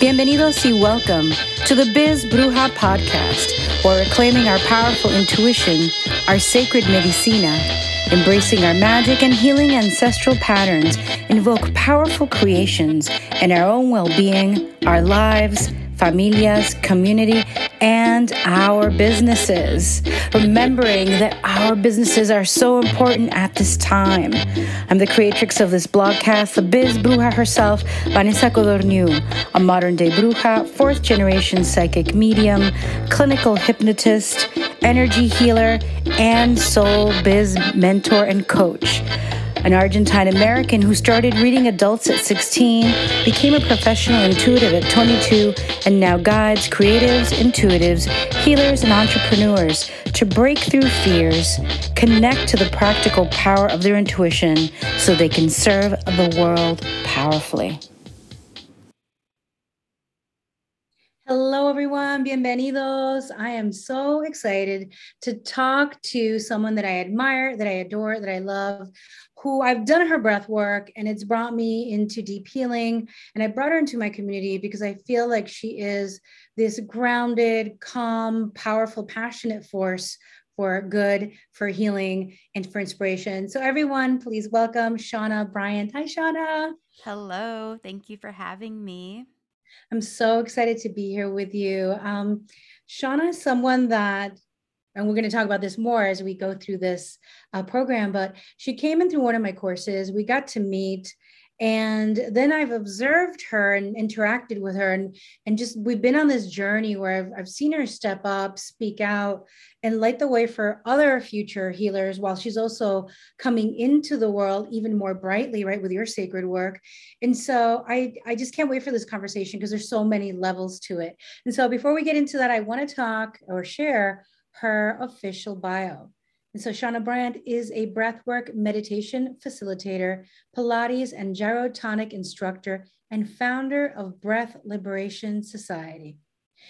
Bienvenidos y welcome to the Biz Bruja podcast, where we're our powerful intuition, our sacred medicina, embracing our magic and healing ancestral patterns, invoke powerful creations in our own well being, our lives, familias, community, and our businesses. Remembering that our businesses are so important at this time. I'm the creatrix of this blogcast, the biz bruja herself, Vanessa Codorniu, a modern day bruja, fourth generation psychic medium, clinical hypnotist, energy healer, and soul biz mentor and coach an Argentine American who started reading adults at 16, became a professional intuitive at 22, and now guides creatives, intuitives, healers, and entrepreneurs to break through fears, connect to the practical power of their intuition so they can serve the world powerfully. Hello, everyone. Bienvenidos. I am so excited to talk to someone that I admire, that I adore, that I love, who I've done her breath work and it's brought me into deep healing. And I brought her into my community because I feel like she is this grounded, calm, powerful, passionate force for good, for healing, and for inspiration. So, everyone, please welcome Chauna Bryant. Hi, Chauna. Hello. Thank you for having me. I'm so excited to be here with you. Um, Chauna is someone that and we're going to talk about this more as we go through this uh, program but she came in through one of my courses. We got to meet and then i've observed her and interacted with her and and just we've been on this journey where i've, I've seen her step up speak out and light the way for other future healers while she's also coming into the world even more brightly right with your sacred work. And so i i just can't wait for this conversation because there's so many levels to it. And so before we get into that i want to talk or share her official bio. And so Chauna Bryant is a breathwork meditation facilitator, Pilates and gyrotonic instructor, and founder of Breath Liberation Society.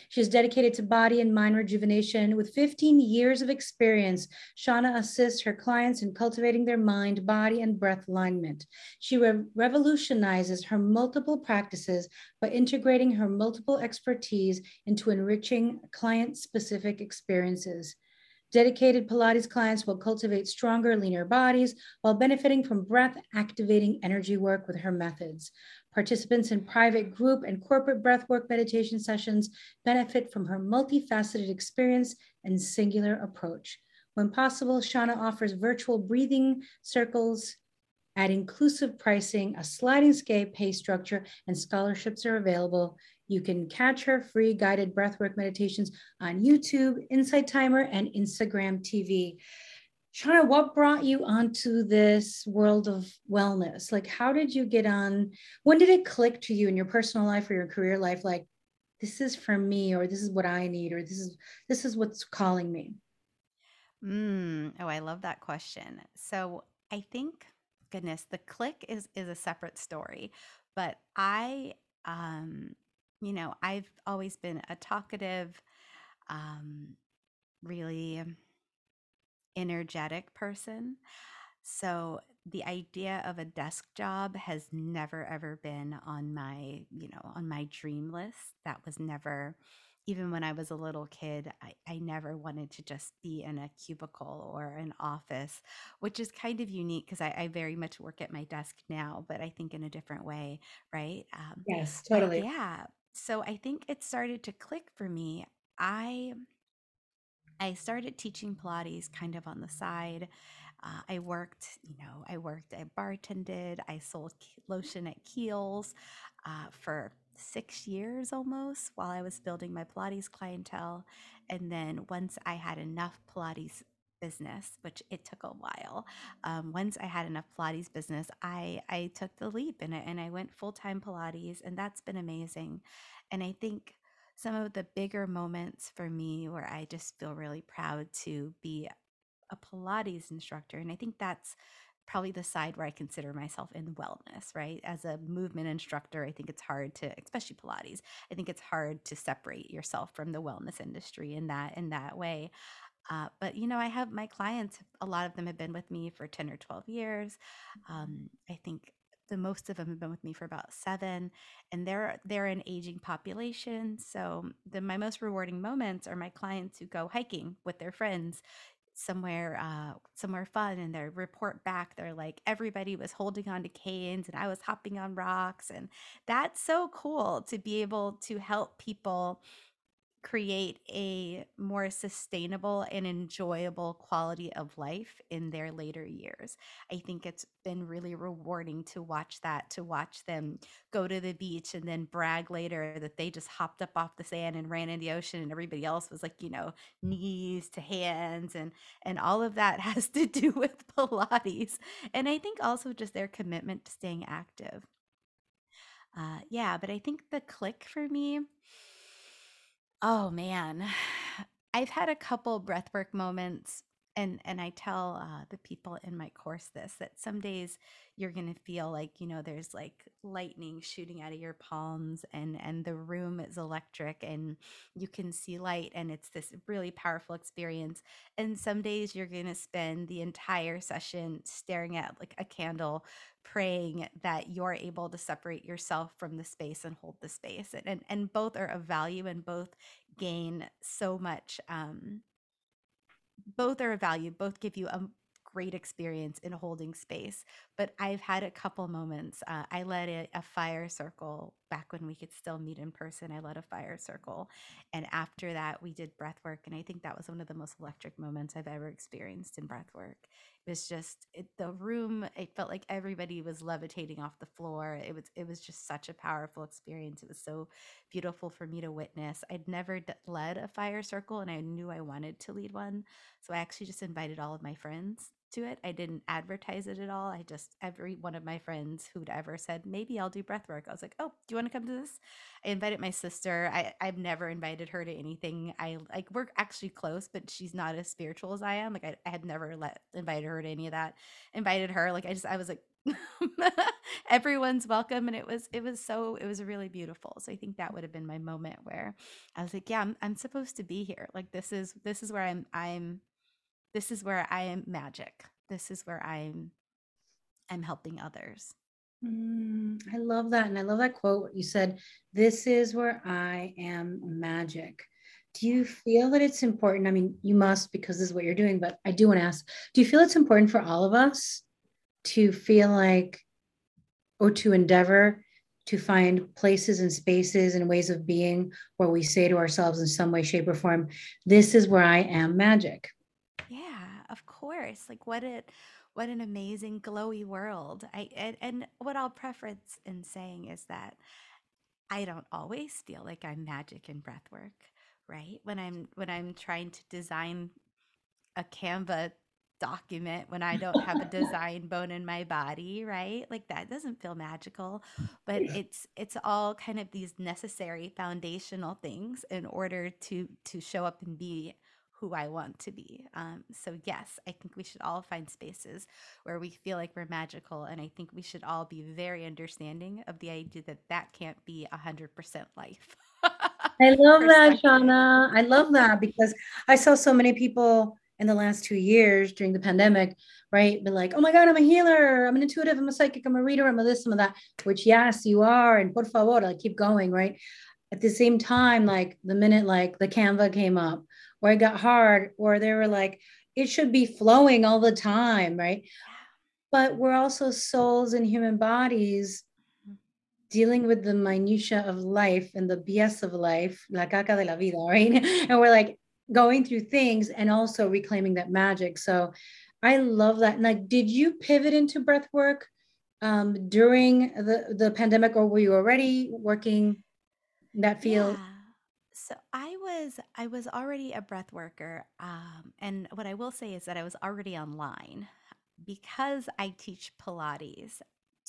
She is dedicated to body and mind rejuvenation. With 15 years of experience, Chauna assists her clients in cultivating their mind, body, and breath alignment. She re- revolutionizes her multiple practices by integrating her multiple expertise into enriching client specific experiences. Dedicated Pilates clients will cultivate stronger, leaner bodies while benefiting from breath activating energy work with her methods. Participants in private group and corporate breathwork meditation sessions benefit from her multifaceted experience and singular approach. When possible, Chauna offers virtual breathing circles at inclusive pricing, a sliding scale pay structure, and scholarships are available. You can catch her free guided breathwork meditations on YouTube, Insight Timer, and Instagram TV. Chauna, what brought you onto this world of wellness? Like, how did you get on? When did it click to you in your personal life or your career life? Like, this is for me, or this is what I need, or this is this is what's calling me. Mm, oh, I love that question. So I think, goodness, the click is is a separate story, but I um you know, I've always been a talkative, um, really energetic person. So the idea of a desk job has never ever been on my, you know, on my dream list. That was never even when I was a little kid, I, I never wanted to just be in a cubicle or an office, which is kind of unique because I, I, very much work at my desk now, but I think in a different way, right? Um, yes, totally. Yeah so I think it started to click for me. I I started teaching Pilates kind of on the side. Uh, I worked, you know, I worked, I bartended, I sold lotion at Kiehl's uh, for six years almost while I was building my Pilates clientele. And then once I had enough Pilates business, which it took a while. Um, once I had enough Pilates business, I I took the leap and I, and I went full time Pilates, and that's been amazing. And I think some of the bigger moments for me where I just feel really proud to be a Pilates instructor, and I think that's probably the side where I consider myself in wellness, right? As a movement instructor, I think it's hard to, especially Pilates, I think it's hard to separate yourself from the wellness industry in that in that way. Uh, but you know, I have my clients, a lot of them have been with me for 10 or 12 years. Um, I think the most of them have been with me for about seven, and they're they're an aging population. So the my most rewarding moments are my clients who go hiking with their friends somewhere uh somewhere fun and they report back they're like everybody was holding on to canes and i was hopping on rocks and that's so cool to be able to help people create a more sustainable and enjoyable quality of life in their later years. I think it's been really rewarding to watch that, to watch them go to the beach and then brag later that they just hopped up off the sand and ran in the ocean and everybody else was like, you know, knees to hands and and all of that has to do with Pilates. And I think also just their commitment to staying active. Uh, yeah, but I think the click for me Oh man, I've had a couple breathwork moments, and and I tell uh, the people in my course this that some days you're gonna feel like you know there's like lightning shooting out of your palms, and and the room is electric, and you can see light, and it's this really powerful experience. And some days you're gonna spend the entire session staring at like a candle praying that you're able to separate yourself from the space and hold the space and and, and both are of value and both gain so much um both are a value both give you a great experience in holding space. But I've had a couple moments. Uh, I led a, a fire circle back when we could still meet in person. I led a fire circle. And after that, we did breath work. And I think that was one of the most electric moments I've ever experienced in breath work. It was just it, the room, it felt like everybody was levitating off the floor. It was, it was just such a powerful experience. It was so beautiful for me to witness. I'd never d- led a fire circle and I knew I wanted to lead one. So I actually just invited all of my friends to it. I didn't advertise it at all. I just every one of my friends who'd ever said, maybe I'll do breath work. I was like, oh, do you want to come to this? I invited my sister. I, I've never invited her to anything. I like we're actually close, but she's not as spiritual as I am. Like I, I had never let invited her to any of that. Invited her. Like I just I was like everyone's welcome and it was it was so it was really beautiful so i think that would have been my moment where i was like yeah I'm, I'm supposed to be here like this is this is where i'm i'm this is where I am magic. This is where I'm I'm helping others. Mm, I love that. And I love that quote. You said, This is where I am magic. Do you feel that it's important? I mean, you must because this is what you're doing, but I do want to ask do you feel it's important for all of us to feel like or to endeavor to find places and spaces and ways of being where we say to ourselves in some way, shape, or form, This is where I am magic? Of course. Like what it what an amazing glowy world. I and, and what I'll preference in saying is that I don't always feel like I'm magic in breath work, right? When I'm when I'm trying to design a Canva document when I don't have a design bone in my body, right? Like that doesn't feel magical, but it's it's all kind of these necessary foundational things in order to to show up and be who I want to be. Um, so, yes, I think we should all find spaces where we feel like we're magical. And I think we should all be very understanding of the idea that that can't be 100% life. I love that, Chauna. I love that because I saw so many people in the last two years during the pandemic, right? Be like, oh my God, I'm a healer, I'm an intuitive, I'm a psychic, I'm a reader, I'm a this, I'm a that, which yes, you are. And por favor, like keep going, right? At the same time, like the minute like the Canva came up or it got hard or they were like it should be flowing all the time right but we're also souls and human bodies dealing with the minutia of life and the BS of life, la caca de la vida, right? And we're like going through things and also reclaiming that magic. So I love that. And like, did you pivot into breath work um, during the, the pandemic or were you already working in that field? Yeah. So I was I was already a breath worker, um, and what I will say is that I was already online because I teach Pilates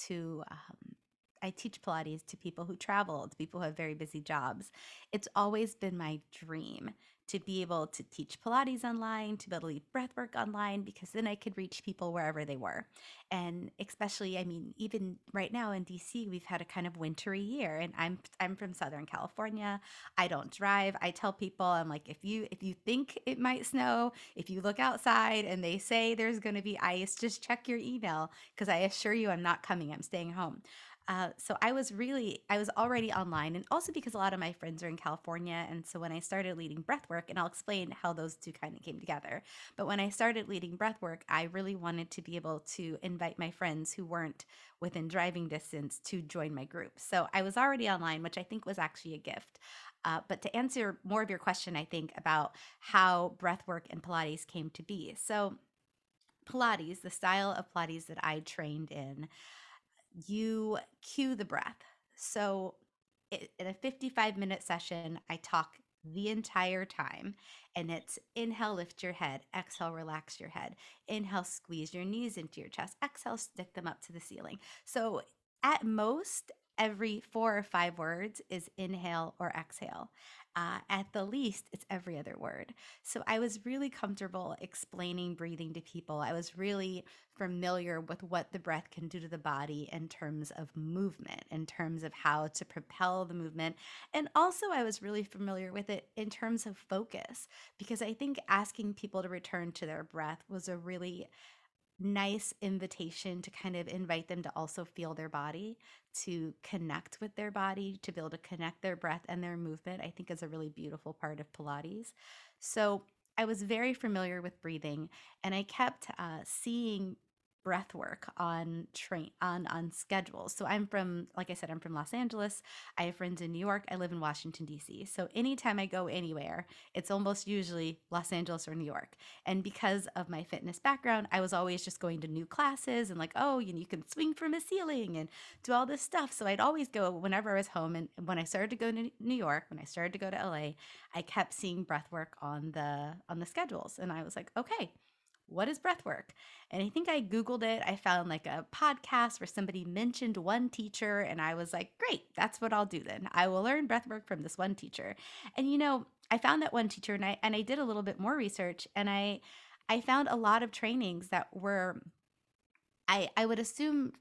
to um, I teach Pilates to people who travel, to people who have very busy jobs. It's always been my dream to be able to teach Pilates online, to be able to lead breathwork online, because then I could reach people wherever they were. And especially, I mean, even right now in DC, we've had a kind of wintry year, and I'm I'm from Southern California. I don't drive. I tell people, I'm like, if you if you think it might snow, if you look outside and they say there's going to be ice, just check your email because I assure you, I'm not coming. I'm staying home. Uh, so I was really, I was already online, and also because a lot of my friends are in California. And so when I started leading breathwork, and I'll explain how those two kind of came together. But when I started leading breathwork, I really wanted to be able to invite my friends who weren't within driving distance to join my group. So I was already online, which I think was actually a gift. Uh, but to answer more of your question, I think about how breathwork and Pilates came to be. So Pilates, the style of Pilates that I trained in, you cue the breath. So in a 55 minute session, I talk the entire time. And it's inhale, lift your head, exhale, relax your head, inhale, squeeze your knees into your chest, exhale, stick them up to the ceiling. So at most, every four or five words is inhale or exhale. Uh, at the least, it's every other word. So I was really comfortable explaining breathing to people. I was really familiar with what the breath can do to the body in terms of movement, in terms of how to propel the movement. And also, I was really familiar with it in terms of focus, because I think asking people to return to their breath was a really nice invitation to kind of invite them to also feel their body, to connect with their body, to be able to connect their breath and their movement, I think is a really beautiful part of Pilates. So I was very familiar with breathing and I kept uh, seeing breath work on train on on schedules. So I'm from like I said I'm from Los Angeles. I have friends in New York. I live in Washington DC. So anytime I go anywhere, it's almost usually Los Angeles or New York. And because of my fitness background, I was always just going to new classes and like, oh, you, you can swing from a ceiling and do all this stuff. So I'd always go whenever I was home and when I started to go to New York, when I started to go to LA, I kept seeing breath work on the on the schedules and I was like, okay, what is breath work? And I think I Googled it. I found like a podcast where somebody mentioned one teacher, and I was like, great, that's what I'll do then. I will learn breath work from this one teacher. And you know, I found that one teacher and I and I did a little bit more research and I I found a lot of trainings that were I I would assume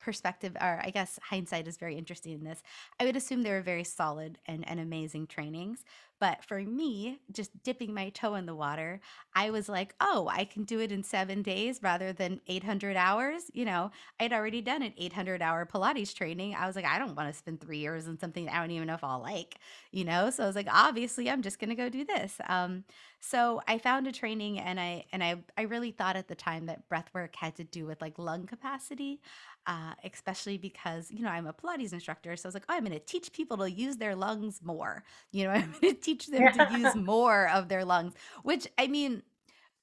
perspective or I guess hindsight is very interesting in this. I would assume they were very solid and, and amazing trainings. But for me, just dipping my toe in the water, I was like, oh, I can do it in seven days rather than 800 hours. You know, I'd already done an 800 hour Pilates training. I was like, I don't want to spend three years on something I don't even know if I'll like, you know? So I was like, obviously, I'm just going to go do this. Um, so I found a training and I, and I, I really thought at the time that breath work had to do with like lung capacity. Uh, especially because you know I'm a Pilates instructor, so I was like, oh, I'm going to teach people to use their lungs more. You know, I'm going to teach them to use more of their lungs, which I mean,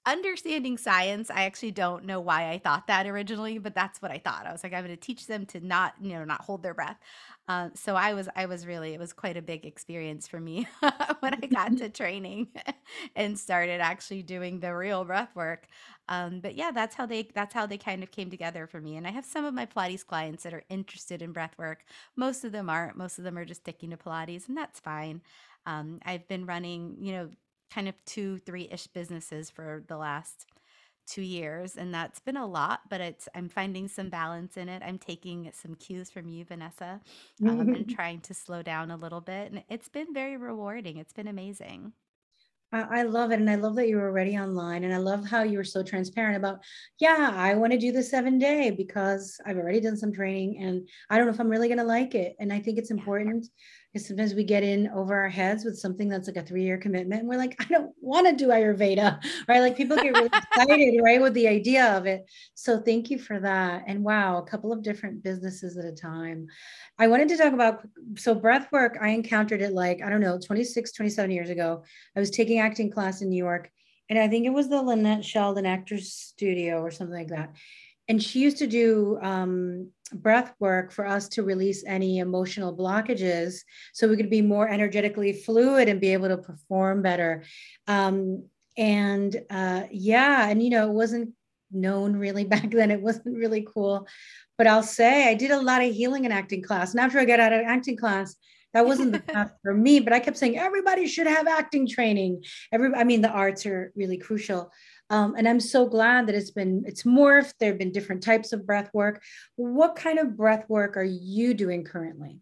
understanding science, I actually don't know why I thought that originally, but that's what I thought. I was like, I'm going to teach them to not, you know, not hold their breath. Uh, so I was, I was really, it was quite a big experience for me when I got to training and started actually doing the real breath work. Um, but yeah, that's how they, that's how they kind of came together for me. And I have some of my Pilates clients that are interested in breath work. Most of them aren't. Most of them are just sticking to Pilates, and that's fine. Um, I've been running, you know, kind of two, three ish businesses for the last two years and that's been a lot but it's i'm finding some balance in it i'm taking some cues from you vanessa um, and trying to slow down a little bit and it's been very rewarding it's been amazing I love it. And I love that you were already online. And I love how you were so transparent about, yeah, I want to do the seven day because I've already done some training and I don't know if I'm really going to like it. And I think it's important because sometimes we get in over our heads with something that's like a three year commitment. And we're like, I don't want to do Ayurveda, right? Like people get really excited, right, with the idea of it. So thank you for that. And wow, a couple of different businesses at a time. I wanted to talk about so breath work. I encountered it like, I don't know, 26, 27 years ago. I was taking acting class in New York. And I think it was the Lynette Sheldon Actors Studio or something like that and she used to do um, breath work for us to release any emotional blockages so we could be more energetically fluid and be able to perform better um, and uh, yeah and you know it wasn't known really back then. It wasn't really cool. But I'll say I did a lot of healing and acting class. And after I got out of acting class, that wasn't the path for me, but I kept saying everybody should have acting training. Every, I mean, the arts are really crucial. Um, and I'm so glad that it's been it's morphed. There have been different types of breath work. What kind of breath work are you doing currently?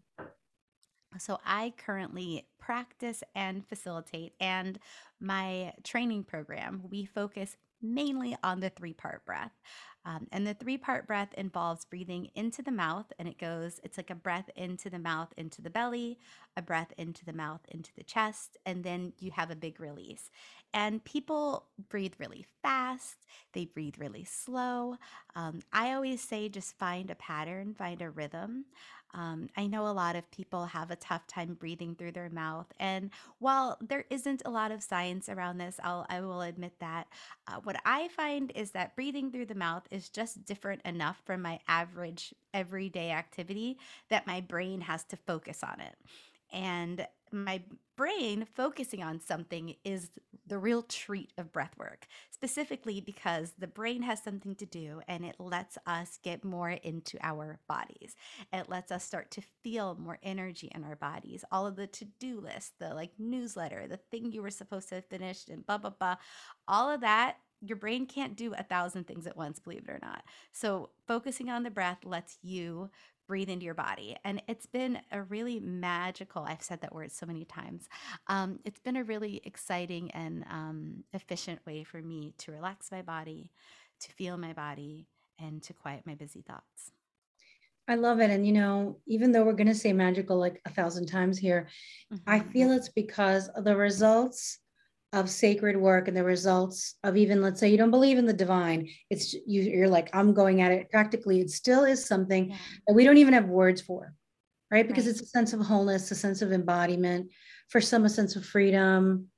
So I currently practice and facilitate, and my training program, we focus mainly on the three part breath. Um, and the three part breath involves breathing into the mouth, and it goes, it's like a breath into the mouth, into the belly, a breath into the mouth, into the chest, and then you have a big release. And people breathe really fast, they breathe really slow. Um, I always say just find a pattern, find a rhythm. Um, I know a lot of people have a tough time breathing through their mouth, and while there isn't a lot of science around this, I'll I will admit that uh, what I find is that breathing through the mouth is just different enough from my average everyday activity that my brain has to focus on it. And my brain focusing on something is the real treat of breath work, specifically because the brain has something to do and it lets us get more into our bodies. It lets us start to feel more energy in our bodies. All of the to do list, the like newsletter, the thing you were supposed to have finished, and blah, blah, blah, all of that your brain can't do a thousand things at once, believe it or not. So, focusing on the breath lets you breathe into your body. And it's been a really magical, I've said that word so many times. Um, it's been a really exciting and um, efficient way for me to relax my body, to feel my body, and to quiet my busy thoughts. I love it. And, you know, even though we're going to say magical like a thousand times here, mm-hmm. I feel it's because the results of sacred work and the results of even let's say you don't believe in the divine it's you, you're like i'm going at it practically it still is something yeah. that we don't even have words for right because right. it's a sense of wholeness a sense of embodiment for some a sense of freedom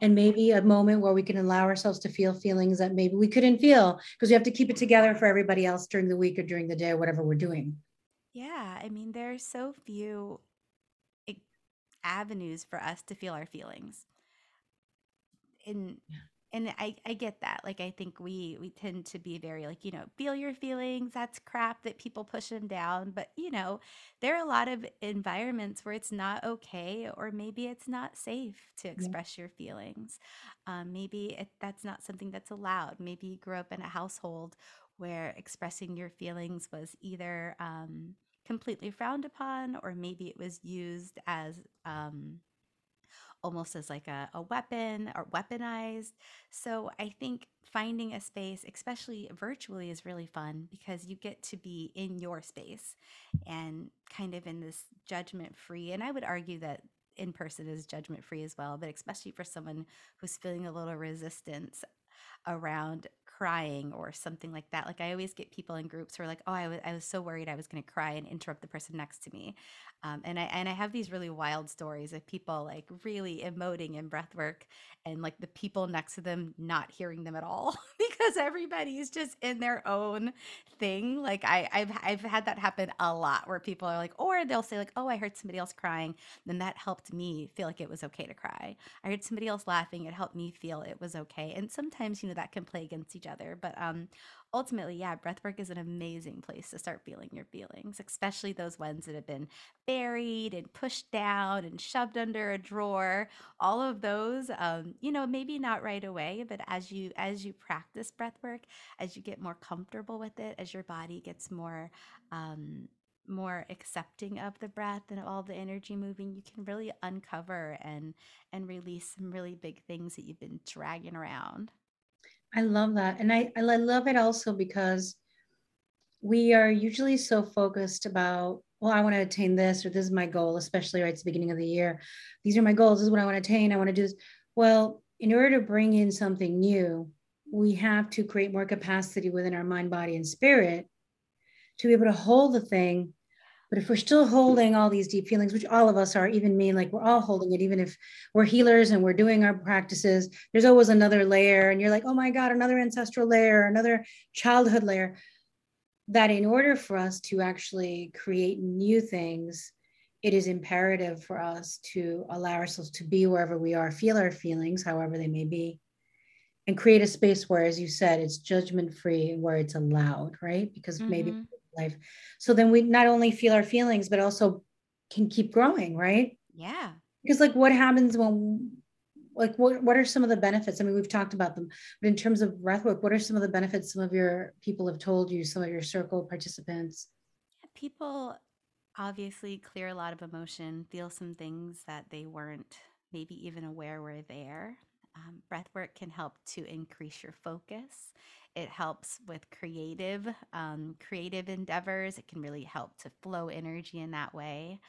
and maybe a moment where we can allow ourselves to feel feelings that maybe we couldn't feel because we have to keep it together for everybody else during the week or during the day or whatever we're doing yeah i mean there are so few eh, avenues for us to feel our feelings and yeah. and I, I get that like i think we we tend to be very like you know feel your feelings that's crap that people push them down but you know there are a lot of environments where it's not okay or maybe it's not safe to express yeah. your feelings um, maybe it, that's not something that's allowed maybe you grew up in a household where expressing your feelings was either um, completely frowned upon or maybe it was used as um, almost as like a, a weapon or weaponized. So I think finding a space, especially virtually, is really fun because you get to be in your space and kind of in this judgment free. And I would argue that in person is judgment free as well, but especially for someone who's feeling a little resistance around crying or something like that. Like I always get people in groups who are like, "Oh, I was I was so worried I was going to cry and interrupt the person next to me," um, and I and I have these really wild stories of people like really emoting in breath work and like the people next to them not hearing them at all because everybody is just in their own thing. Like I I've I've had that happen a lot where people are like, or they'll say like, "Oh, I heard somebody else crying," then that helped me feel like it was okay to cry. I heard somebody else laughing; it helped me feel it was okay. And sometimes you know that can play against each But um, ultimately, yeah, breathwork is an amazing place to start feeling your feelings, especially those ones that have been buried and pushed down and shoved under a drawer. All of those, um, you know, maybe not right away, but as you as you practice breathwork, as you get more comfortable with it, as your body gets more um, more accepting of the breath and all the energy moving you can really uncover and and release some really big things that you've been dragging around I love that. And I, I love it also because we are usually so focused about, well, I want to attain this, or this is my goal, especially right at the beginning of the year. These are my goals. This is what I want to attain. I want to do this. Well, in order to bring in something new, we have to create more capacity within our mind, body, and spirit to be able to hold the thing but if we're still holding all these deep feelings, which all of us are, even me, like we're all holding it, even if we're healers and we're doing our practices, there's always another layer. And you're like, oh my God, another ancestral layer, another childhood layer. That in order for us to actually create new things, it is imperative for us to allow ourselves to be wherever we are, feel our feelings, however they may be, and create a space where, as you said, it's judgment free where it's allowed, right? Because maybe Mm-hmm. Life. So then we not only feel our feelings, but also can keep growing, right? Yeah. Because like what happens when like what, what are some of the benefits? I mean, we've talked about them, but in terms of breathwork, what are some of the benefits some of your people have told you, some of your circle participants? People obviously clear a lot of emotion, feel some things that they weren't maybe even aware were there. Um, breath work can help to increase your focus. It helps with creative, um, creative endeavors. It can really help to flow energy in that way.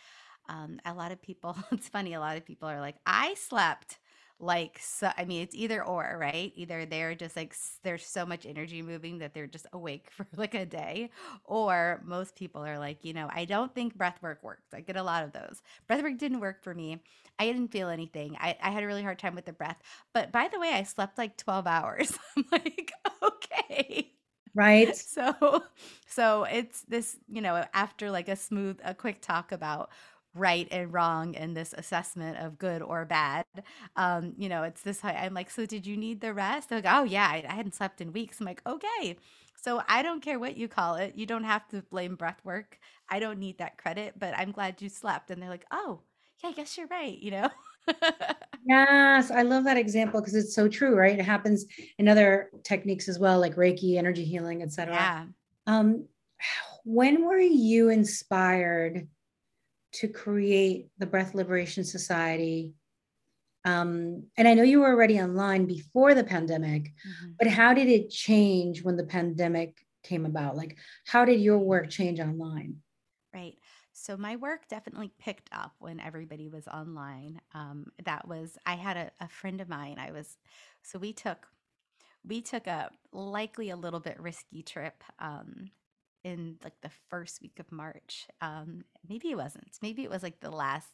Um, a lot of people, it's funny, a lot of people are like, I slept like, so, I mean, it's either or, right? Either they're just like, there's so much energy moving that they're just awake for like a day, or most people are like, you know, I don't think breath work works. I get a lot of those. Breath work didn't work for me. I didn't feel anything. I, I had a really hard time with the breath. But by the way, I slept like 12 hours. I'm like, okay. Right? So, so it's this, you know, after like a smooth, a quick talk about right and wrong and this assessment of good or bad, um, you know, it's this, I'm like, so did you need the rest? They're like, oh yeah, I, I hadn't slept in weeks. I'm like, okay. So I don't care what you call it. You don't have to blame breath work. I don't need that credit, but I'm glad you slept. And they're like, oh, yeah, I guess you're right, you know? Yes, I love that example because it's so true, right? It happens in other techniques as well, like Reiki, energy healing, etc. yeah. Um, when were you inspired to create the Breath Liberation Society? Um, and I know you were already online before the pandemic, Mhm. but how did it change when the pandemic came about? Like, how did your work change online? Right. So my work definitely picked up when everybody was online. Um, that was I had a, a friend of mine. I was so we took we took a likely a little bit risky trip um, in like the first week of March. Um, maybe it wasn't. Maybe it was like the last.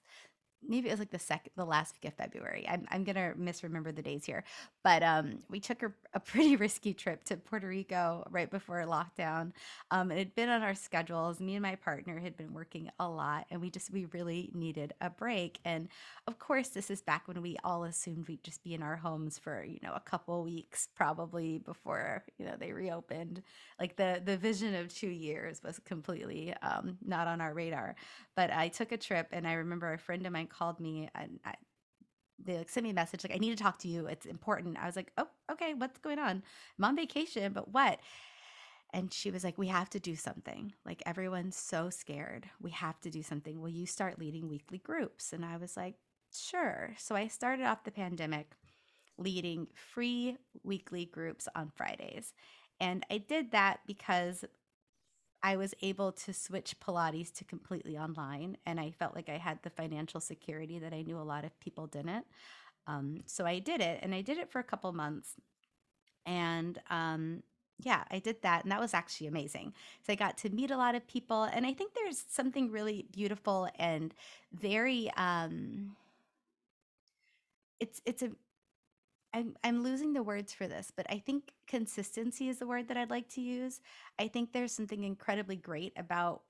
Maybe it was like the second, the last week of February. I'm I'm gonna misremember the days here, but um, we took a, a pretty risky trip to Puerto Rico right before lockdown, um, it had been on our schedules. Me and my partner had been working a lot, and we just we really needed a break. And of course, this is back when we all assumed we'd just be in our homes for you know a couple weeks, probably before you know they reopened. Like the the vision of two years was completely um, not on our radar. But I took a trip, and I remember a friend of mine called me and. I, they like sent me a message like I need to talk to you. It's important. I was like, "Oh, okay. What's going on? I'm on vacation, but what?" And she was like, We have to do something. Like, everyone's so scared. We have to do something. Will you start leading weekly groups? And I was like, Sure. So I started off the pandemic leading free weekly groups on Fridays. And I did that because I was able to switch Pilates to completely online. And I felt like I had the financial security that I knew a lot of people didn't. Um, so I did it and I did it for a couple months. And um, yeah, I did that. And that was actually amazing. So I got to meet a lot of people. And I think there's something really beautiful and very, um, it's, it's a, I'm, I'm losing the words for this, but I think consistency is the word that I'd like to use. I think there's something incredibly great about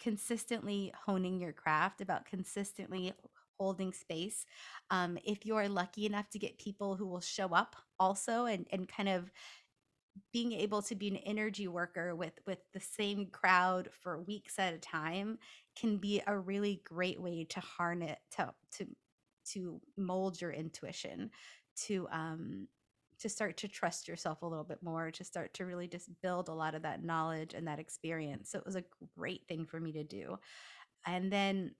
consistently honing your craft, about consistently holding space. Um, if you're lucky enough to get people who will show up also and, and kind of being able to be an energy worker with with the same crowd for weeks at a time can be a really great way to harness to to to mold your intuition to um to start to trust yourself a little bit more to start to really just build a lot of that knowledge and that experience. So it was a great thing for me to do. And then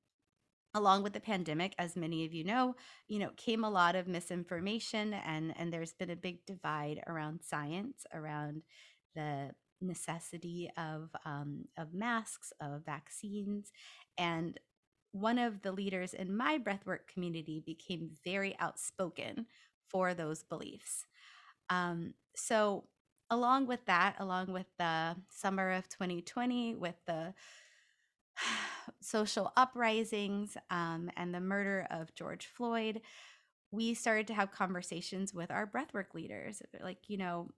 along with the pandemic as many of you know you know came a lot of misinformation and and there's been a big divide around science around the necessity of um, of masks of vaccines. And one of the leaders in my breathwork community became very outspoken for those beliefs um, so along with that along with the summer of 2020 with the social uprisings um, and the murder of George Floyd, we started to have conversations with our breathwork leaders. Like, you know,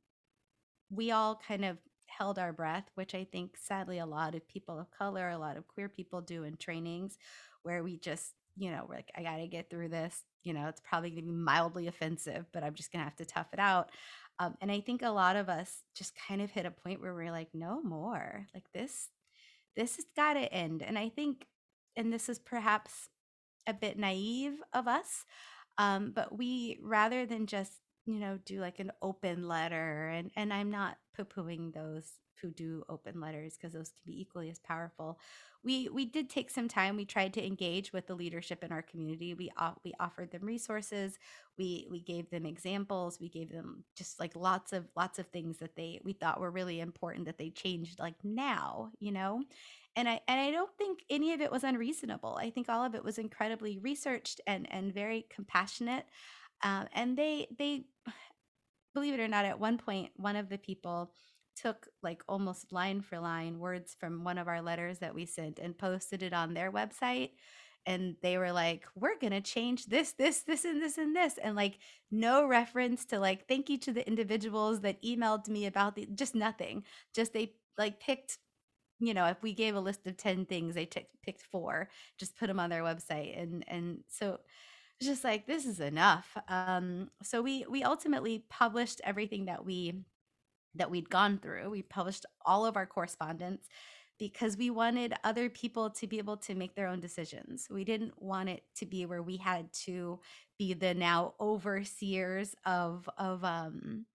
we all kind of held our breath, which I think sadly a lot of people of color, a lot of queer people do in trainings. where we just, you know, we're like, I got to get through this. You know, it's probably going to be mildly offensive, but I'm just going to have to tough it out. Um, and I think a lot of us just kind of hit a point where we're like, no more. Like this, this has got to end. And I think, and this is perhaps a bit naive of us, um, but we rather than just you know do like an open letter, and and I'm not poo pooing those who do open letters because those can be equally as powerful. We we did take some time. We tried to engage with the leadership in our community. We we offered them resources. We we gave them examples. We gave them just like lots of lots of things that they we thought were really important that they changed like now, you know. And I and I don't think any of it was unreasonable. I think all of it was incredibly researched and and very compassionate. Um, and they they believe it or not, at one point, one of the people took like almost line for line words from one of our letters that we sent and posted it on their website and they were like we're going to change this this this and this and this and like no reference to like thank you to the individuals that emailed me about the just nothing. Just they like picked you know if we gave a list of 10 things they t- picked four just put them on their website and and so it's just like this is enough. Um so we we ultimately published everything that we that we'd gone through. We published all of our correspondence because we wanted other people to be able to make their own decisions. We didn't want it to be where we had to be the now overseers of of um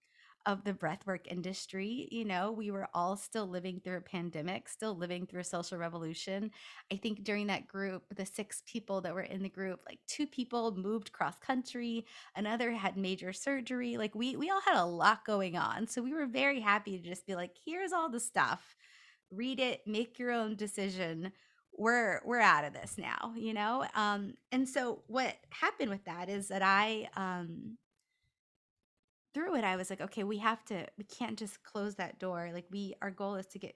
of the breathwork industry. You know, we were all still living through a pandemic, still living through a social revolution. I think during that group, the six people that were in the group, like two people moved cross country, another had major surgery. Like we we all had a lot going on. So we were very happy to just be like, here's all the stuff. Read it, make your own decision we're we're out of this now you know um and so what happened with that is that i um through it, I was like, okay, we have to, we can't just close that door. Like we, our goal is to get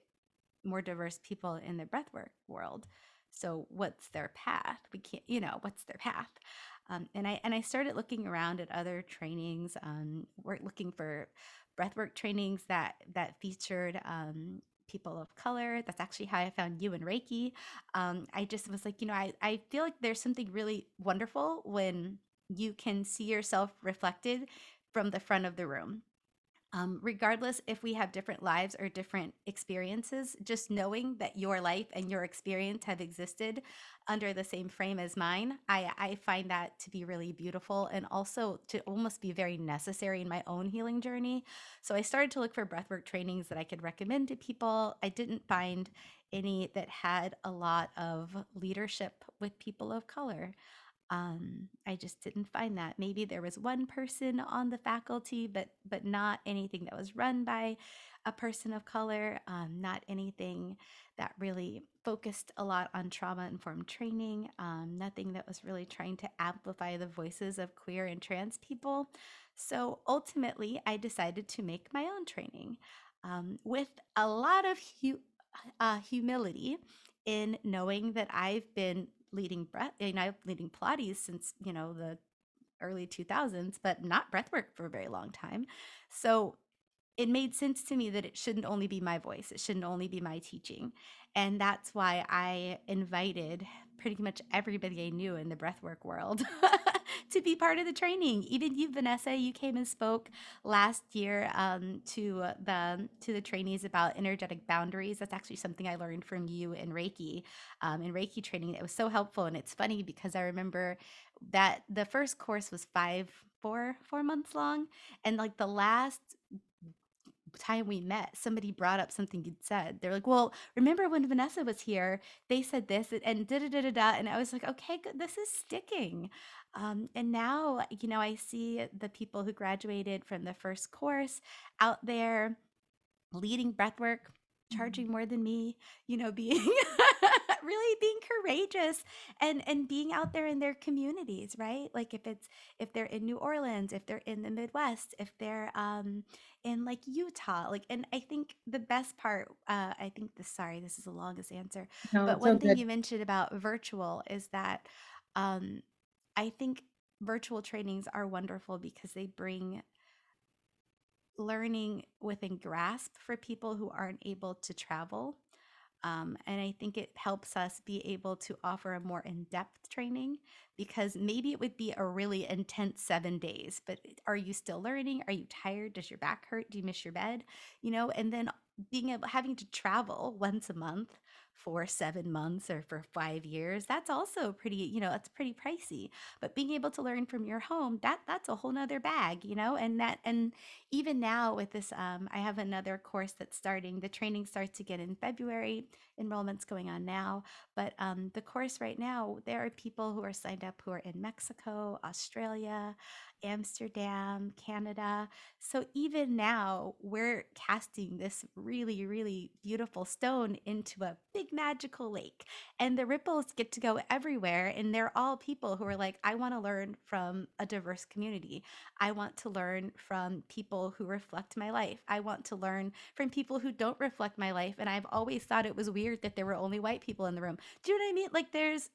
more diverse people in the breathwork world. So what's their path? We can't, you know, what's their path? Um, and I and I started looking around at other trainings. Um, we're looking for breathwork trainings that that featured um, people of color. That's actually how I found you and Reiki. Um, I just was like, you know, I I feel like there's something really wonderful when you can see yourself reflected from the front of the room. Um, regardless if we have different lives or different experiences, just knowing that your life and your experience have existed under the same frame as mine, I, I find that to be really beautiful and also to almost be very necessary in my own healing journey. So I started to look for breathwork trainings that I could recommend to people. I didn't find any that had a lot of leadership with people of color. Um, I just didn't find that. Maybe there was one person on the faculty, but but not anything that was run by a person of color. Um, not anything that really focused a lot on trauma informed training. Um, nothing that was really trying to amplify the voices of queer and trans people. So ultimately, I decided to make my own training um, with a lot of hu- uh, humility in knowing that I've been leading breath, you know, leading Pilates since, you know, the early 2000s, but not breathwork for a very long time. So it made sense to me that it shouldn't only be my voice, it shouldn't only be my teaching. And that's why I invited pretty much everybody I knew in the breathwork world to be part of the training. Even you, Vanessa, you came and spoke last year um, to the to the trainees about energetic boundaries. That's actually something I learned from you in Reiki, um, in Reiki training. It was so helpful, and it's funny because I remember that the first course was five, four, four months long, and like the last time we met, somebody brought up something you'd said. They're like, "Well, remember when Vanessa was here? They said this and da da da da da." And I was like, "Okay, good. This is sticking." Um, and now, you know, I see the people who graduated from the first course out there leading breathwork, charging Mm-hmm. more than me, you know, being really being courageous and and being out there in their communities, right? Like if it's if they're in New Orleans, if they're in the Midwest, if they're um in like Utah, like and I think the best part, uh, I think this sorry, this is the longest answer, No, but one thing you mentioned about virtual is that um I think virtual trainings are wonderful because they bring learning within grasp for people who aren't able to travel. Um, and I think it helps us be able to offer a more in depth training because maybe it would be a really intense seven days, but are you still learning? Are you tired? Does your back hurt? Do you miss your bed? You know, and then being able having to travel once a month for seven months or for five years that's also pretty you know that's pretty pricey but being able to learn from your home that that's a whole nother bag you know and that and even now with this um, i have another course that's starting the training starts again in february enrollment's going on now but um, the course right now there are people who are signed up who are in mexico australia Amsterdam, Canada. So even now, we're casting this really, really beautiful stone into a big magical lake. And the ripples get to go everywhere. And they're all people who are like, I want to learn from a diverse community. I want to learn from people who reflect my life. I want to learn from people who don't reflect my life. And I've always thought it was weird that there were only white people in the room. Do you know what I mean? Like, there's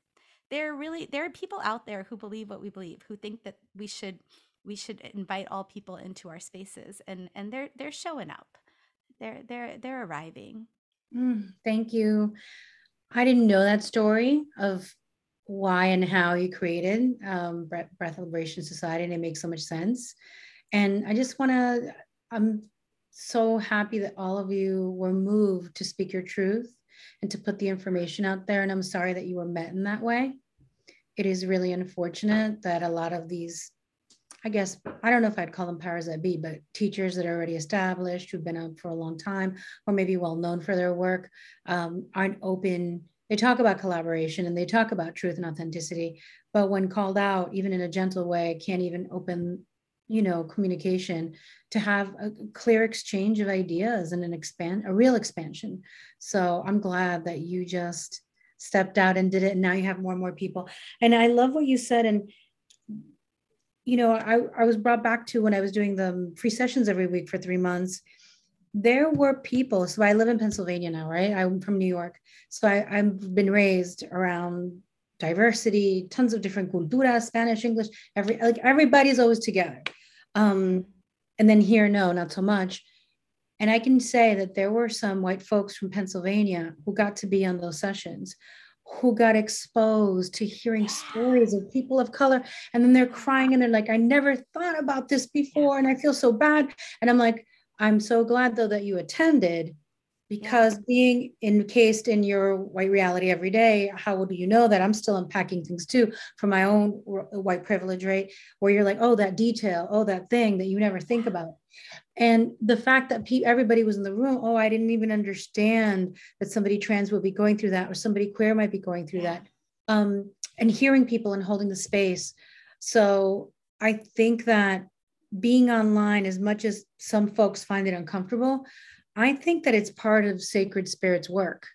there are really there are people out there who believe what we believe who think that we should we should invite all people into our spaces and and they're they're showing up. They're they're they're arriving. Mm, thank you. I didn't know that story of why and how you created um, breath, breath liberation society and it makes so much sense. And i just want to i'm so happy that all of you were moved to speak your truth and to put the information out there. And I'm sorry that you were met in that way. It is really unfortunate that a lot of these, I guess, I don't know if I'd call them powers that be, but teachers that are already established, who've been up for a long time, or maybe well known for their work, um, aren't open. They talk about collaboration and they talk about truth and authenticity, but when called out, even in a gentle way, can't even open you know communication to have a clear exchange of ideas and an expand a real expansion. So i'm glad that you just stepped out and did it and now you have more and more people. And i love what you said and you know i, I was brought back to when i was doing the free sessions every week for three months. There were people so i live in pennsylvania now right? I'm from new york. So I, i've been raised around diversity tons of different culturas spanish english every like everybody's always together um, and then here, no, not so much. And I can say that there were some white folks from Pennsylvania who got to be on those sessions, who got exposed to hearing stories of people of color. And then they're crying and they're like, I never thought about this before. And I feel so bad. And I'm like, I'm so glad though that you attended because yeah. being encased in your white reality every day how do you know that? I'm still unpacking things too from my own white privilege right? Where you're like oh that detail oh that thing that you never think about. And the fact that pe- everybody was in the room oh i didn't even understand that somebody trans would be going through that or somebody queer might be going through that. Um, and hearing people and holding the space. So i think that being online as much as some folks find it uncomfortable I think that it's part of Sacred Spirit's work,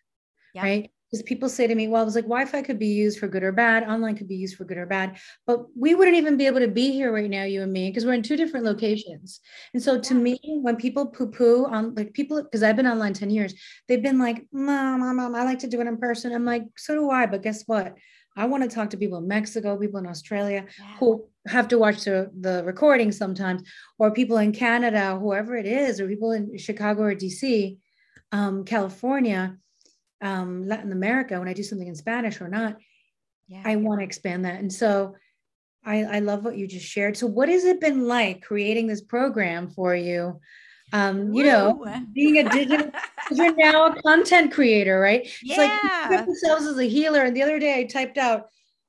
yeah. right? Because people say to me, well, I was like, Wi Fi could be used for good or bad, online could be used for good or bad, but we wouldn't even be able to be here right now, you and me, because we're in two different mm-hmm. locations. And so to me, when people poo poo on like people, because I've been online 10 years, they've been like, mom, mom, mom, I like to do it in person. I'm like, so do I, but guess what? I want to talk to people in Mexico, people in Australia yeah. who have to watch the, the recording sometimes, or people in Canada, whoever it is, or people in Chicago or DC, um, California, um, Latin America, when I do something in Spanish or not, yeah. I want to expand that. And so I, I love what you just shared. So, what has it been like creating this program for you? Um, you know, being a digital, you're now a content creator, right? Yeah. It's like you themselves as a healer. And the other day I typed out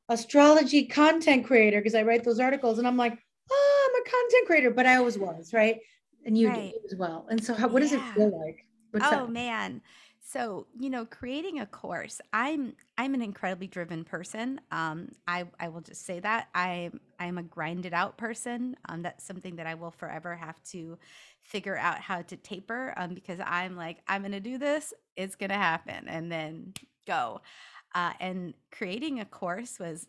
astrology content creator because I write those articles and I'm like, oh, I'm a content creator, but I always was, right? And you right. as well. And so, how, what yeah. does it feel like? What's oh, man. So, you know, creating a course, I'm I'm an incredibly driven person. Um, I I will just say that I I'm a grinded out person. Um, that's something that I will forever have to figure out how to taper. Um, because I'm like I'm gonna do this, it's gonna happen, and then go. Uh, and creating a course was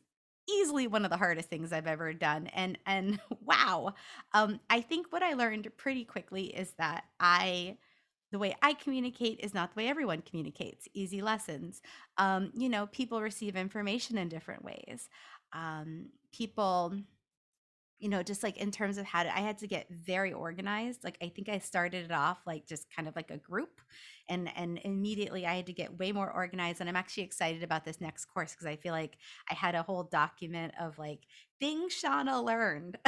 easily one of the hardest things I've ever done. And and wow, um, I think what I learned pretty quickly is that I the way I communicate is not the way everyone communicates. Easy lessons. Um, you know, people receive information in different ways. Um, people you know, just like in terms of how to, I had to get very organized. Like I think I started it off like just kind of like a group and and immediately I had to get way more organized and I'm actually excited about this next course because I feel like I had a whole document of like things Chauna learned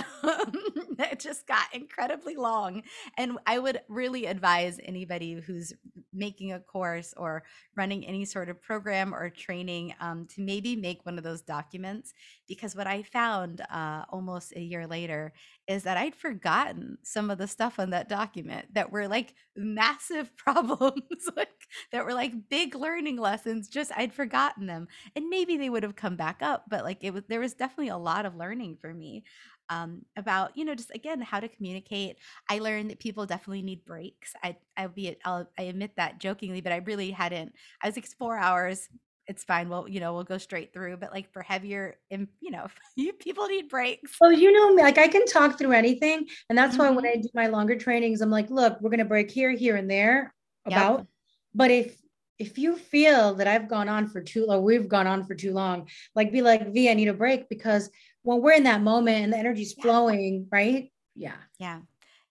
that just got incredibly long and I would really advise anybody who's making a course or running any sort of program or training um, to maybe make one of those documents because what I found uh, almost a year later is that I'd forgotten some of the stuff on that document that were like massive problems, like that were like big learning lessons. Just I'd forgotten them, and maybe they would have come back up, but like it was there was definitely a lot of learning for me um, about you know just again how to communicate. I learned that people definitely need breaks. I I'll be I'll, I admit that jokingly, but I really hadn't. I was like four hours it's fine. We'll, you know, we'll go straight through. But like for heavier, and you know, you people need breaks. Well, you know me, like I can talk through anything. And that's mm-hmm. why when mm-hmm. I do my longer trainings, I'm like, look, we're gonna break here, here, and there about. Yep. But if if you feel that I've gone on for too or we've gone on for too long, like be like, V, I need a break because when we're in that moment and the energy's yeah. flowing, right? Yeah. Yeah.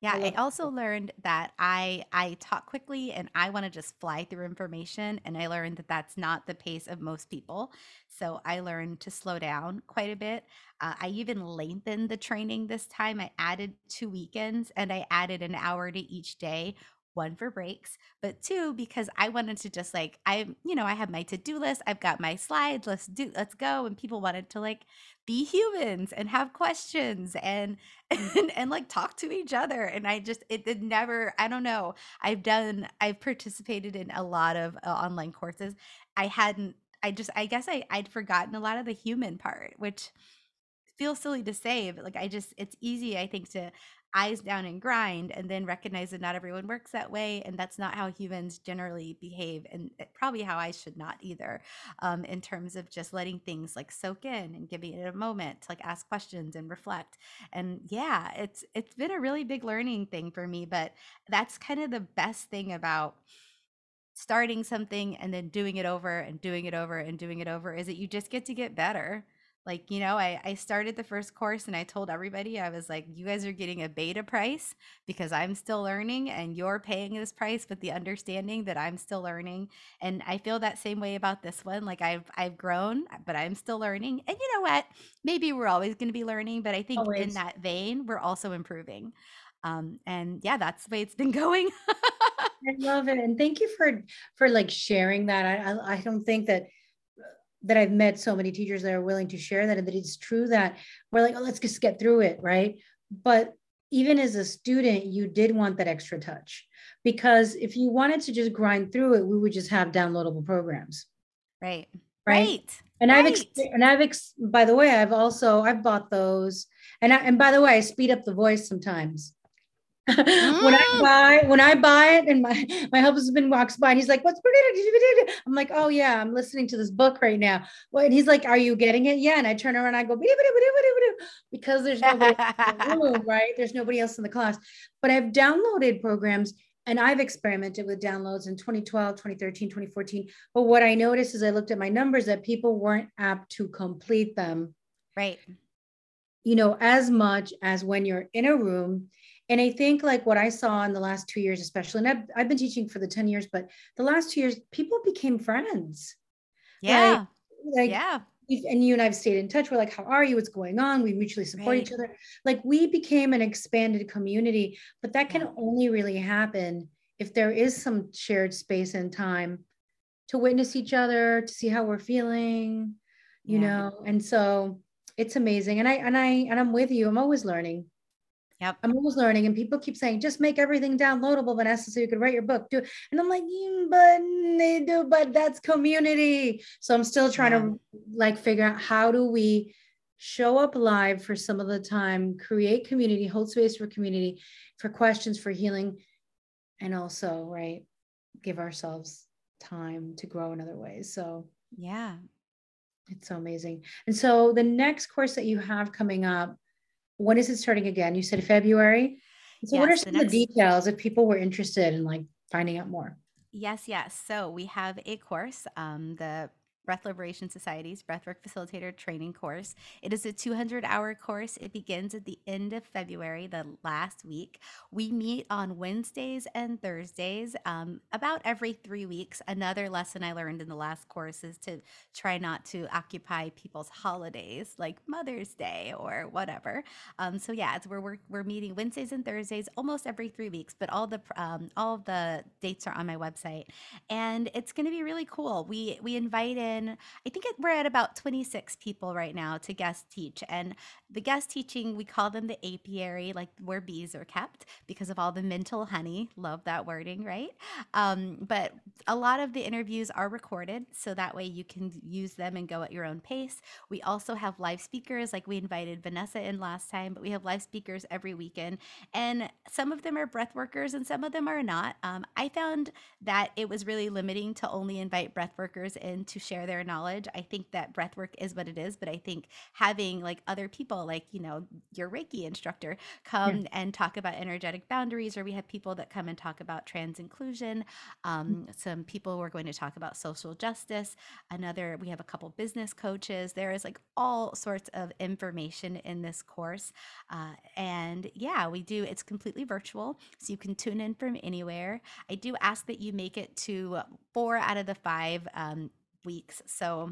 Yeah, I also learned that I I talk quickly and I want to just fly through information and I learned that that's not the pace of most people. So I learned to slow down quite a bit. Uh, I even lengthened the training this time. I added two weekends and I added an hour to each day one for breaks, but two because I wanted to just like I you know I have my to-do list, I've got my slides, let's do let's go and people wanted to like be humans and have questions and and, and like talk to each other and I just it did never I don't know. I've done I've participated in a lot of uh, online courses. I hadn't I just I guess I I'd forgotten a lot of the human part, which feels silly to say, but like I just it's easy I think to eyes down and grind and then recognize that not everyone works that way and that's not how humans generally behave and probably how i should not either um, in terms of just letting things like soak in and giving it a moment to like ask questions and reflect and yeah it's it's been a really big learning thing for me but that's kind of the best thing about starting something and then doing it over and doing it over and doing it over is that you just get to get better like, you know, I, I started the first course and I told everybody, I was like, you guys are getting a beta price because I'm still learning and you're paying this price with the understanding that I'm still learning. And I feel that same way about this one. Like I've I've grown, but I'm still learning. And you know what? Maybe we're always going to be learning, but I think always. in that vein, we're also improving. Um, and yeah, that's the way it's been going. I love it. And thank you for for like sharing that. I I, I don't think that that I've met so many teachers that are willing to share that and that it's true that we're like, oh, let's just get through it, right? But even as a student, you did want that extra touch because if you wanted to just grind through it, we would just have downloadable programs. Right. Right. right. And right. I've ex- and I've ex- by the way, I've also I've bought those. And I, and by the way, I speed up the voice sometimes when I mm. buy when I buy it and my my husband walks by and he's like, "What's pretty? I'm like, "Oh yeah, I'm listening to this book right now." Well, and he's like, "Are you getting it?" Yeah, and I turn around and I go because there's nobody the room, right? There's nobody else in the class. But I've downloaded programs and I've experimented with downloads in 2012, 2013, 2014. But what I noticed is I looked at my numbers that people weren't apt to complete them. Right. You know, as much as when you're in a room and I think like what I saw in the last two years, especially, and I've, I've been teaching for the 10 years, but the last two years, people became friends. Yeah. Like, like yeah. And you and I've stayed in touch. We're like, how are you? What's going on? We mutually support right. each other. Like we became an expanded community, but that can only really happen if there is some shared space and time to witness each other, to see how we're feeling, you yeah. know. And so it's amazing. And I and I and I'm with you. I'm always learning. Yep. I'm always learning, and people keep saying, just make everything downloadable, Vanessa, so you could write your book. Do and I'm like, mm, but they do, but that's community. So I'm still trying yeah. to like figure out how do we show up live for some of the time, create community, hold space for community, for questions, for healing, and also right, give ourselves time to grow in other ways. So yeah. It's so amazing. And so the next course that you have coming up when is it starting again? You said February. So yes, what are some next... of the details if people were interested in like finding out more? Yes, yes. So we have a course. Um, the Breath Liberation Society's Breathwork Facilitator Training course. It is a 200 hour course. It begins at the end of February, the last week. We meet on Wednesdays and Thursdays, um, about every three weeks. Another lesson I learned in the last course is to try not to occupy people's holidays like Mother's Day or whatever. Um, so yeah, it's we're, we're meeting Wednesdays and Thursdays almost every three weeks, but all the um, all the dates are on my website, and it's going to be really cool. We we invite in I think it, we're at about 26 people right now to guest teach. And the guest teaching, we call them the apiary, like where bees are kept because of all the mental honey. Love that wording, right? Um, but a lot of the interviews are recorded. So that way you can use them and go at your own pace. We also have live speakers, like we invited Vanessa in last time, but we have live speakers every weekend. And some of them are breath workers and some of them are not. Um, I found that it was really limiting to only invite breath workers in to share their knowledge. I think that breath work is what it is, but I think having like other people, like, you know, your Reiki instructor come yeah. and talk about energetic boundaries, or we have people that come and talk about trans inclusion, um, mm-hmm. some people who are going to talk about social justice, another, we have a couple business coaches. There is like all sorts of information in this course. Uh, and yeah, we do, it's completely virtual. So you can tune in from anywhere. I do ask that you make it to four out of the five um, weeks. So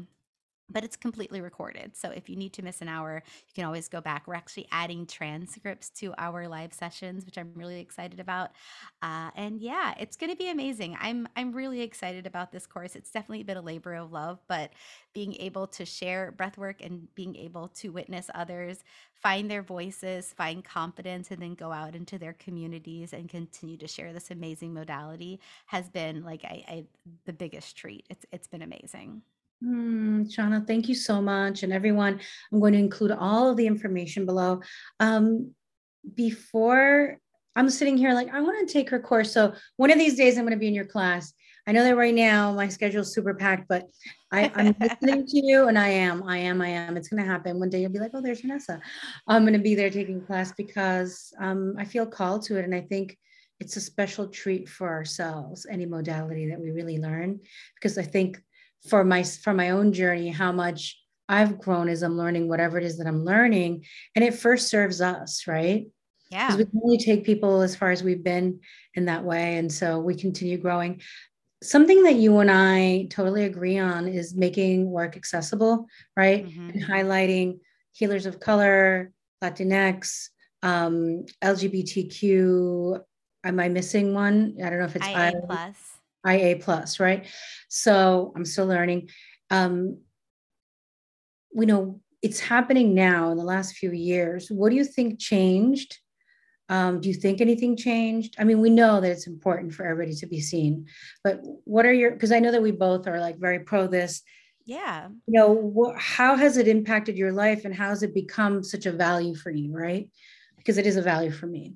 but it's completely recorded. So if you need to miss an hour, you can always go back. We're actually adding transcripts to our live sessions, which I'm really excited about. Uh, and yeah, it's going to be amazing. I'm I'm really excited about this course. It's definitely been a labor of love, but being able to share breathwork and being able to witness others find their voices, find confidence, and then go out into their communities and continue to share this amazing modality has been like I, I the biggest treat. It's it's been amazing. Mm, Chauna, thank you so much. And everyone, I'm going to include all of the information below. Um, before I'm sitting here, like, I want to take her course. So one of these days, I'm going to be in your class. I know that right now my schedule is super packed, but I, am listening to you and I am, I am, I am. It's going to happen. One day you'll be like, oh, there's Vanessa. I'm going to be there taking class because um, I feel called to it. And I think it's a special treat for ourselves, any modality that we really learn, because I think for my for my own journey how much I've grown as I'm learning whatever it is that I'm learning. And it first serves us, right? Yeah. Because we can only take people as far as we've been in that way. And so we continue growing. Something that you and I totally agree on is making work accessible, right? Mm-hmm. And highlighting healers of color, Latinx, um, LGBTQ. Am I missing one? I don't know if it's IA plus. IA plus, right? So I'm still learning. Um, we know it's happening now in the last few years. What do you think changed? Um, do you think anything changed? I mean, we know that it's important for everybody to be seen, but what are your? Because I know that we both are like very pro this. Yeah. You know, wh- how has it impacted your life, and how has it become such a value for you? Right? Because it is a value for me.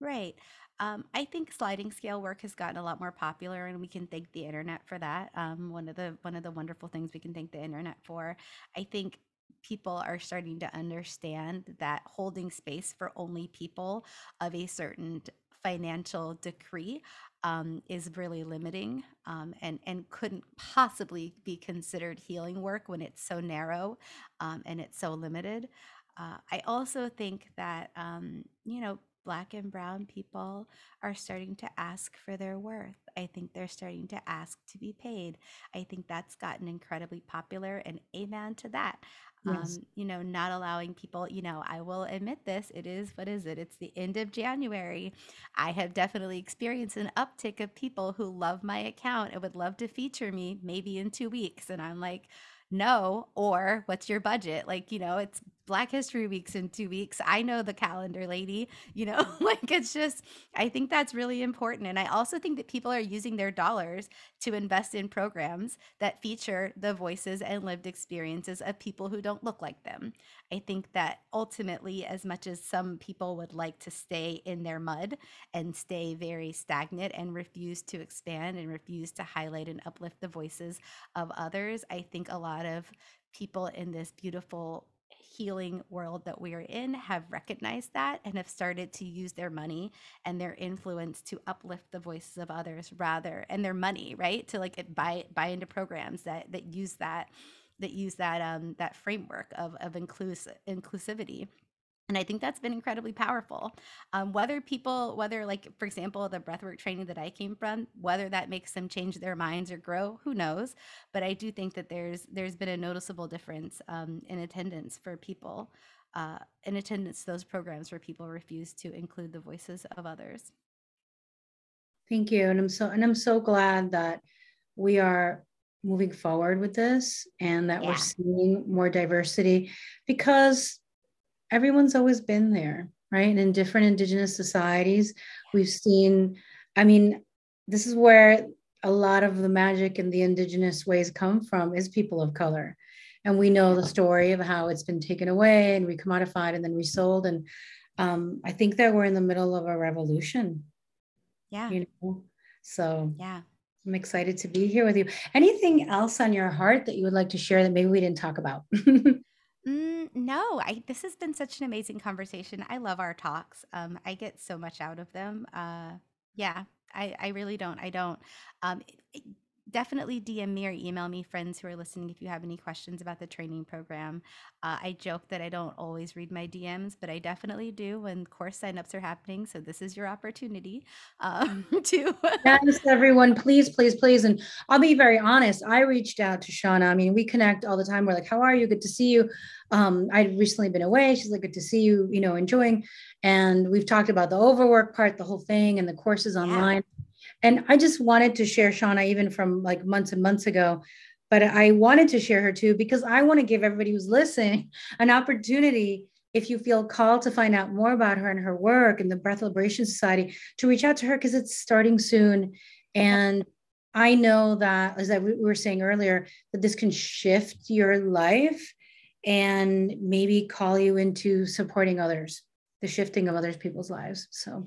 Right. Um, I think sliding scale work has gotten a lot more popular, and we can thank the internet for that. Um, one of the one of the wonderful things we can thank the internet for. I think people are starting to understand that holding space for only people of a certain financial decree um, is really limiting um, and and couldn't possibly be considered healing work when it's so narrow um, and it's so limited. Uh, I also think that um, you know black and brown people are starting to ask for their worth. I think they're starting to ask to be paid. I think that's gotten incredibly popular, and amen to that. Yes. Um, you know, not allowing people, you know, I will admit this, it is, what is it? It's the end of January. I have definitely experienced an uptick of people who love my account and would love to feature me maybe in two weeks. And I'm like, no, or what's your budget? Like, you know, it's Black History Weeks in two weeks. I know the calendar lady, you know, like it's just, I think that's really important. And I also think that people are using their dollars to invest in programs that feature the voices and lived experiences of people who don't look like them. I think that ultimately, as much as some people would like to stay in their mud and stay very stagnant and refuse to expand and refuse to highlight and uplift the voices of others, I think a lot of people in this beautiful healing world that we are in have recognized that and have started to use their money and their influence to uplift the voices of others rather and their money right? To like buy buy into programs that that use that that use that um that framework of of inclusive inclusivity and i think that's been incredibly powerful. Um, whether people whether like for example the breathwork training that i came from whether that makes them change their minds or grow who knows? But i do think that there's there's been a noticeable difference um, in attendance for people uh, in attendance to those programs where people refuse to include the voices of others. Thank you. And i'm so and i'm so glad that we are moving forward with this and that yeah. we're seeing more diversity because everyone's always been there, right? And in different indigenous societies, we've seen, I mean, this is where a lot of the magic and the indigenous ways come from is people of color. And we know the story of how it's been taken away and recommodified and then resold. And um, I think that we're in the middle of a revolution. Yeah. You know, so yeah. I'm excited to be here with you. Anything else on your heart that you would like to share that maybe we didn't talk about? Mm, no, I this has been such an amazing conversation. I love our talks. Um, I get so much out of them. Uh, yeah, I, I really don't. I don't. Um, definitely DM me or email me, friends who are listening, if you have any questions about the training program. Uh, I joke that I don't always read my DMs, but I definitely do when course signups are happening. So this is your opportunity um, to. yes, everyone, please, please, please. And I'll be very honest. I reached out to Chauna. I mean, we connect all the time. We're like, how are you? Good to see you. Um, I'd recently been away. She's like, good to see you, you know, enjoying. And we've talked about the overwork part, the whole thing, and the courses online. Yeah and I just wanted to share Chauna even from like months and months ago, but I wanted to share her too because I want to give everybody who's listening an opportunity if you feel called to find out more about her and her work and the Breath Liberation Society to reach out to her because it's starting soon. And I know that, as we were saying earlier, that this can shift your life and maybe call you into supporting others, the shifting of others people's lives. So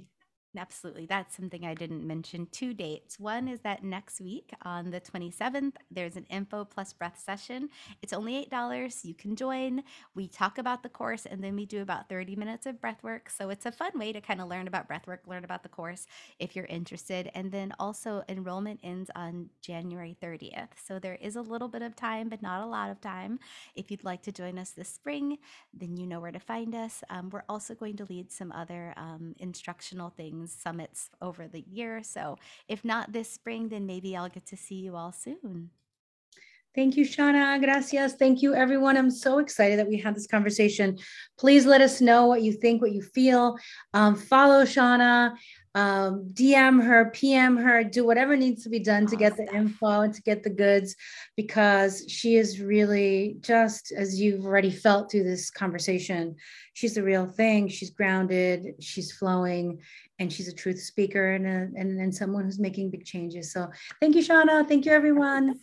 Absolutely. That's something I didn't mention. Two dates. One is that next week on the 27th, there's an info plus breath session. It's only $8. You can join. We talk about the course and then we do about 30 minutes of breath work. So it's a fun way to kind of learn about breath work, learn about the course if you're interested. And then also, enrollment ends on January 30th. So there is a little bit of time, but not a lot of time. If you'd like to join us this spring, then you know where to find us. Um, we're also going to lead some other um, instructional things summits over the year. So if not this spring, then maybe I'll get to see you all soon. Thank you, Chauna. Gracias. Thank you, everyone. I'm so excited that we had this conversation. Please let us know what you think, what you feel. Um, follow Chauna, um, DM her, PM her, do whatever needs to be done to get the info and to get the goods because she is really just as you've already felt through this conversation. She's the real thing. She's grounded, she's flowing, and she's a truth speaker and, a, and, and someone who's making big changes. So thank you, Chauna. Thank you, everyone.